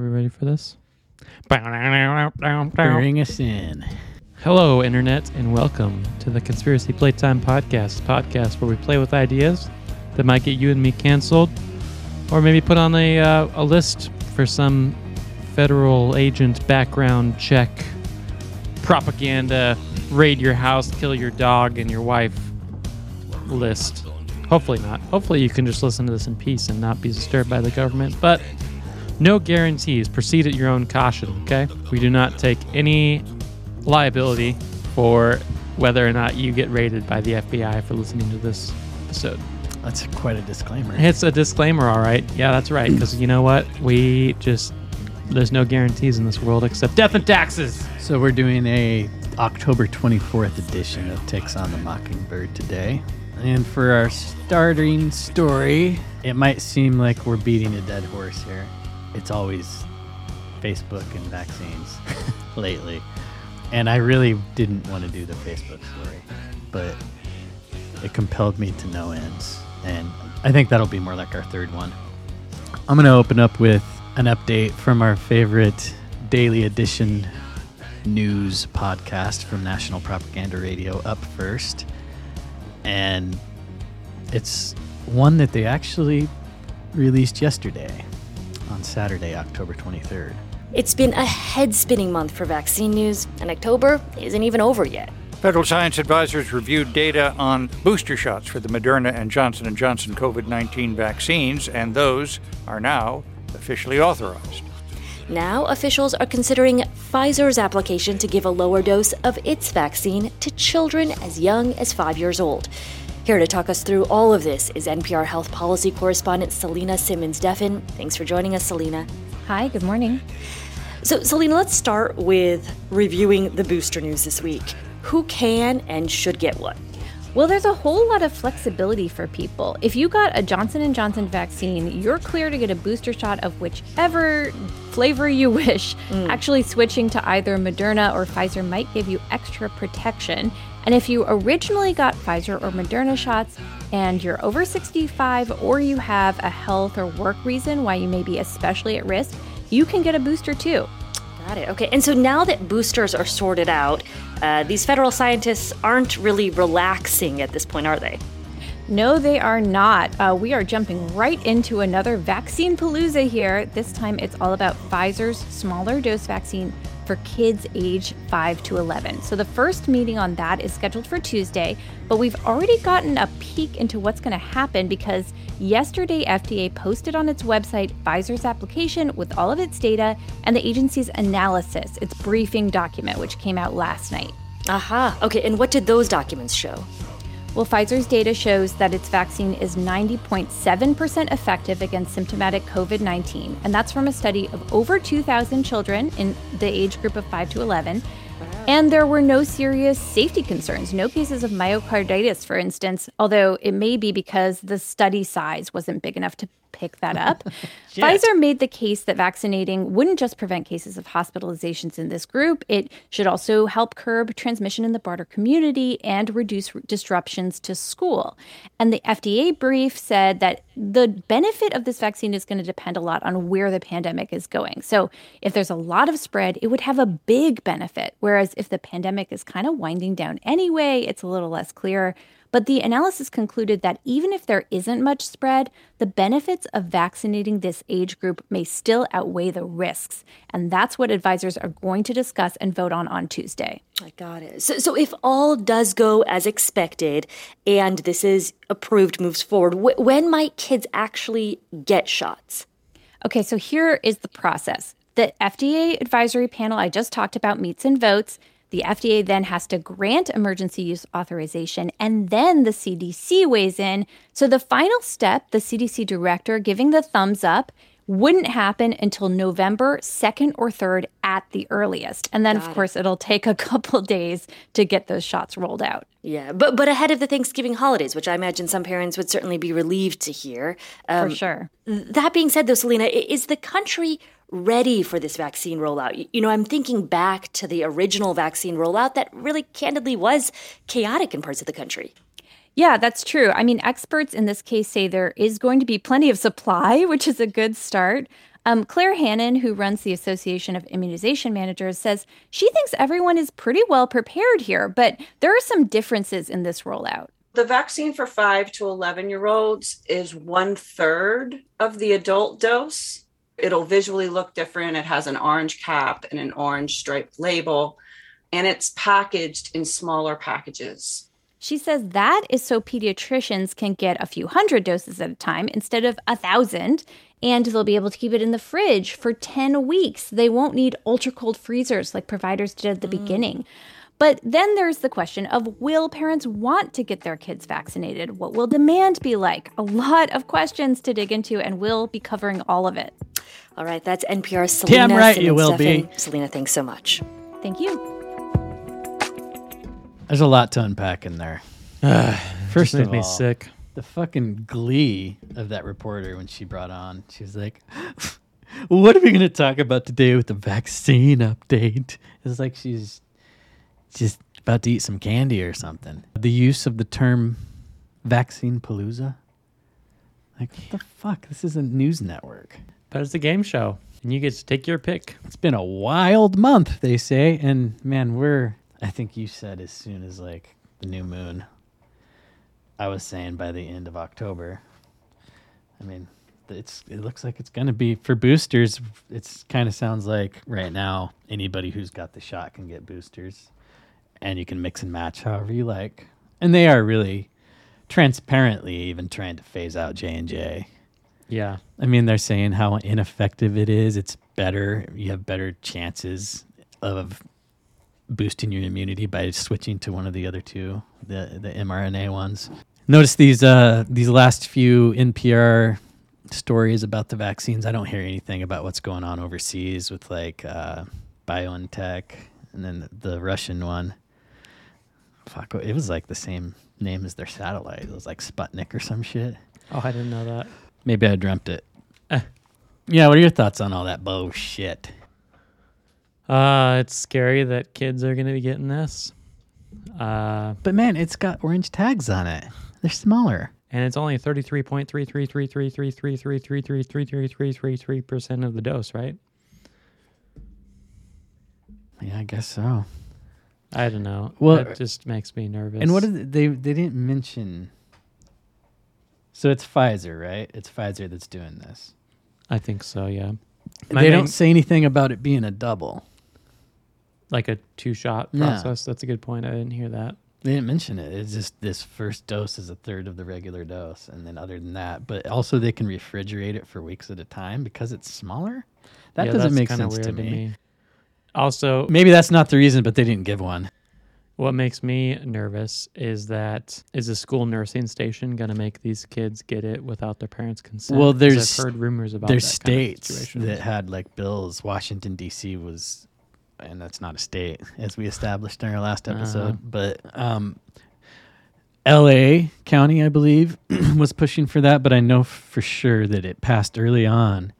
We ready for this? Bring us in. Hello, Internet, and welcome to the Conspiracy Playtime Podcast, podcast where we play with ideas that might get you and me canceled, or maybe put on a, uh, a list for some federal agent background check, propaganda, raid your house, kill your dog and your wife list. Hopefully not. Hopefully you can just listen to this in peace and not be disturbed by the government, but no guarantees. Proceed at your own caution, okay? We do not take any liability for whether or not you get raided by the FBI for listening to this episode. That's quite a disclaimer. It's a disclaimer, all right. Yeah, that's right. Because you know what? We just there's no guarantees in this world except death and taxes. So we're doing a October 24th edition of Takes on the Mockingbird today. And for our starting story, it might seem like we're beating a dead horse here. It's always Facebook and vaccines lately. And I really didn't want to do the Facebook story, but it compelled me to no ends. And I think that'll be more like our third one. I'm going to open up with an update from our favorite daily edition news podcast from National Propaganda Radio up first. And it's one that they actually released yesterday on Saturday, October 23rd. It's been a head spinning month for vaccine news, and October isn't even over yet. Federal science advisors reviewed data on booster shots for the Moderna and Johnson & Johnson COVID-19 vaccines and those are now officially authorized. Now, officials are considering Pfizer's application to give a lower dose of its vaccine to children as young as five years old. Here to talk us through all of this is NPR health policy correspondent Selena Simmons Duffin. Thanks for joining us, Selena. Hi, good morning. So, Selena, let's start with reviewing the booster news this week. Who can and should get what? Well, there's a whole lot of flexibility for people. If you got a Johnson & Johnson vaccine, you're clear to get a booster shot of whichever flavor you wish. Mm. Actually switching to either Moderna or Pfizer might give you extra protection. And if you originally got Pfizer or Moderna shots and you're over 65 or you have a health or work reason why you may be especially at risk, you can get a booster too. Got it. Okay. And so now that boosters are sorted out, uh, these federal scientists aren't really relaxing at this point, are they? No, they are not. Uh, we are jumping right into another vaccine palooza here. This time it's all about Pfizer's smaller dose vaccine for kids age 5 to 11. So the first meeting on that is scheduled for Tuesday, but we've already gotten a peek into what's going to happen because yesterday FDA posted on its website Pfizer's application with all of its data and the agency's analysis, its briefing document, which came out last night. Aha. Okay, and what did those documents show? Well, Pfizer's data shows that its vaccine is 90.7% effective against symptomatic COVID 19, and that's from a study of over 2,000 children in the age group of 5 to 11. And there were no serious safety concerns, no cases of myocarditis, for instance, although it may be because the study size wasn't big enough to pick that up. Pfizer made the case that vaccinating wouldn't just prevent cases of hospitalizations in this group, it should also help curb transmission in the broader community and reduce disruptions to school. And the FDA brief said that the benefit of this vaccine is going to depend a lot on where the pandemic is going. So, if there's a lot of spread, it would have a big benefit. Whereas if the pandemic is kind of winding down anyway, it's a little less clear. But the analysis concluded that even if there isn't much spread, the benefits of vaccinating this age group may still outweigh the risks. And that's what advisors are going to discuss and vote on on Tuesday. I got it. So, so if all does go as expected and this is approved, moves forward, wh- when might kids actually get shots? Okay, so here is the process. The FDA advisory panel I just talked about meets and votes. The FDA then has to grant emergency use authorization, and then the CDC weighs in. So, the final step, the CDC director giving the thumbs up, wouldn't happen until November 2nd or 3rd at the earliest. And then, Got of it. course, it'll take a couple days to get those shots rolled out. Yeah, but but ahead of the Thanksgiving holidays, which I imagine some parents would certainly be relieved to hear. Um, For sure. That being said, though, Selena, is the country ready for this vaccine rollout? You know, I'm thinking back to the original vaccine rollout that really candidly was chaotic in parts of the country. Yeah, that's true. I mean, experts in this case say there is going to be plenty of supply, which is a good start. Um, Claire Hannan, who runs the Association of Immunization Managers, says she thinks everyone is pretty well prepared here, but there are some differences in this rollout. The vaccine for 5 to 11 year olds is one third of the adult dose. It'll visually look different. It has an orange cap and an orange striped label, and it's packaged in smaller packages. She says that is so pediatricians can get a few hundred doses at a time instead of a thousand, and they'll be able to keep it in the fridge for 10 weeks. They won't need ultra cold freezers like providers did at the mm. beginning. But then there's the question of will parents want to get their kids vaccinated? What will demand be like? A lot of questions to dig into, and we'll be covering all of it. All right, that's NPR's Selena. Damn right you will Simmons-Duffin. be. Selena, thanks so much. Thank you. There's a lot to unpack in there. First made of me all, sick. The fucking glee of that reporter when she brought on. She was like, "What are we going to talk about today with the vaccine update?" It's like she's just about to eat some candy or something. The use of the term "vaccine palooza." Like what the fuck? This is a news network. But it's a game show, and you get to take your pick. It's been a wild month, they say, and man, we're. I think you said as soon as like the new moon. I was saying by the end of October. I mean, it's it looks like it's gonna be for boosters. It's kind of sounds like right now anybody who's got the shot can get boosters, and you can mix and match however you like. And they are really transparently even trying to phase out J and J. Yeah. I mean, they're saying how ineffective it is. It's better. You have better chances of boosting your immunity by switching to one of the other two, the the mRNA ones. Notice these uh these last few NPR stories about the vaccines. I don't hear anything about what's going on overseas with like uh, BioNTech and then the Russian one. Fuck, it was like the same name as their satellite. It was like Sputnik or some shit. Oh, I didn't know that. Maybe I dreamt it. Yeah, what are your thoughts on all that bullshit? Uh, it's scary that kids are going to be getting this. Uh, But man, it's got orange tags on it. They're smaller. and it's only 33.33333333333333 percent of the dose, right? Yeah, I guess so. I don't know. Well, it just makes me nervous. And what did they? They didn't mention so it's Pfizer, right? It's Pfizer that's doing this. I think so. Yeah. My they main- don't say anything about it being a double. like a two shot Yeah. process. That's a good point. I didn't hear that. They didn't mention it. It's just this first dose is a third of the regular dose, and then other than that, but also they can refrigerate it for weeks at a time because it's smaller. That Yeah, doesn't that's make kinda sense to me. Also, Maybe that's not the reason, but they didn't give one. What makes me nervous is that is the school nursing station going to make these kids get it without their parents' consent? Well, there's I've heard rumors about there's that kind of states that had like bills. Washington D.C. was, and that's not a state, as we established in our last episode. Uh-huh. But um, L.A. County, I believe, was pushing for that. But I know for sure that it passed early on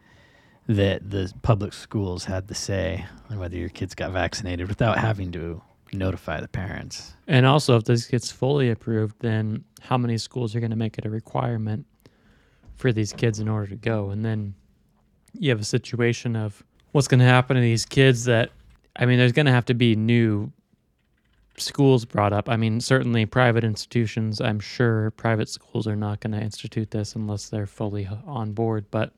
that the public schools had the say on whether your kids got vaccinated without having to notify the parents. And also, if this gets fully approved, then how many schools are going to make it a requirement for these kids in order to go? And then you have a situation of what's going to happen to these kids that, I mean, there's going to have to be new schools brought up. I mean, certainly private institutions, I'm sure private schools are not going to institute this unless they're fully on board. But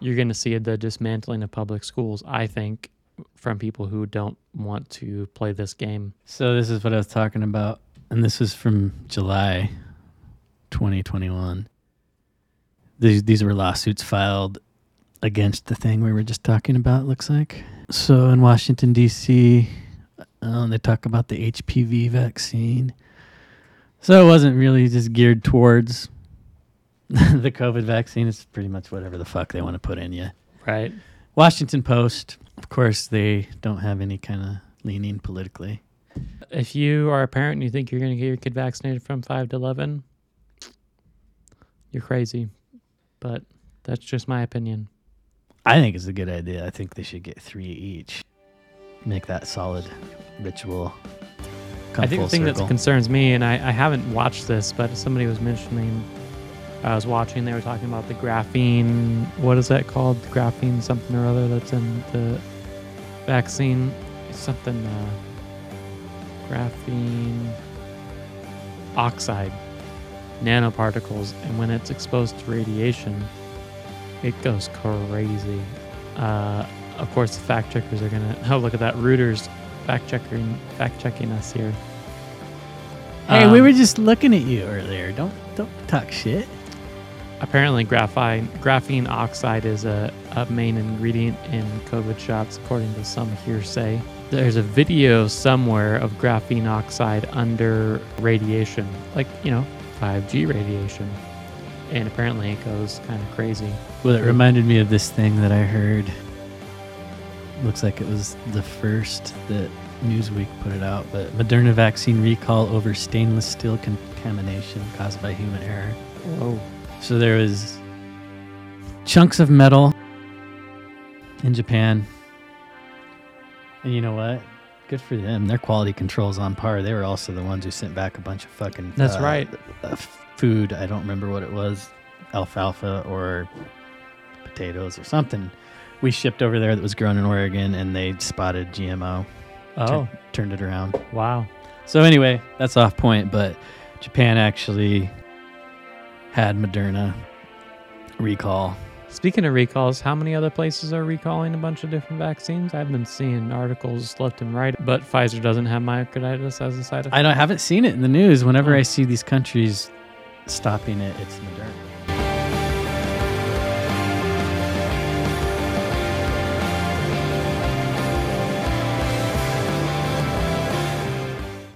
you're going to see the dismantling of public schools, I think, from people who don't want to play this game. So this is what I was talking about, and this is from July 2021. These these were lawsuits filed against the thing we were just talking about. Looks like so in Washington D.C. Um, they talk about the HPV vaccine. So it wasn't really just geared towards the COVID vaccine. It's pretty much whatever the fuck they want to put in you. Right. Washington Post, of course, they don't have any kind of leaning politically. If you are a parent and you think you're going to get your kid vaccinated from 5 to 11, you're crazy. But that's just my opinion. I think it's a good idea. I think they should get three each. Make that solid ritual. I think the thing circle. that concerns me, and I, I haven't watched this, but somebody was mentioning, I was watching, they were talking about the graphene, what is that called? Graphene something or other that's in the vaccine. Something, uh, graphene oxide, nanoparticles, and when it's exposed to radiation, it goes crazy. Uh, of course, the fact checkers are gonna. Oh, look at that! Reuters fact checking fact checking us here. Hey, we Um, were just looking at you earlier. Don't don't talk shit. Apparently, graphite graphene oxide is a, a main ingredient in COVID shots, according to some hearsay. There's a video somewhere of graphene oxide under radiation, like you know, 5G radiation, and apparently it goes kind of crazy. Well, it reminded me of this thing that I heard. Looks like it was the first that Newsweek put it out, but Moderna vaccine recall over stainless steel contamination caused by human error. Whoa. So there was chunks of metal in Japan. And you know what? Good for them. Their quality control's on par. They were also the ones who sent back a bunch of fucking That's uh, right. uh, food. I don't remember what it was. Alfalfa or potatoes or something. We shipped over there that was grown in Oregon and they spotted GMO. Oh. Tur- turned it around. Wow. So anyway, that's off point, but Japan actually had Moderna recall. Speaking of recalls, how many other places are recalling a bunch of different vaccines? I've been seeing articles left and right, but Pfizer doesn't have myocarditis as a side effect. I don't, haven't seen it in the news. Whenever oh. I see these countries stopping it, it's Moderna.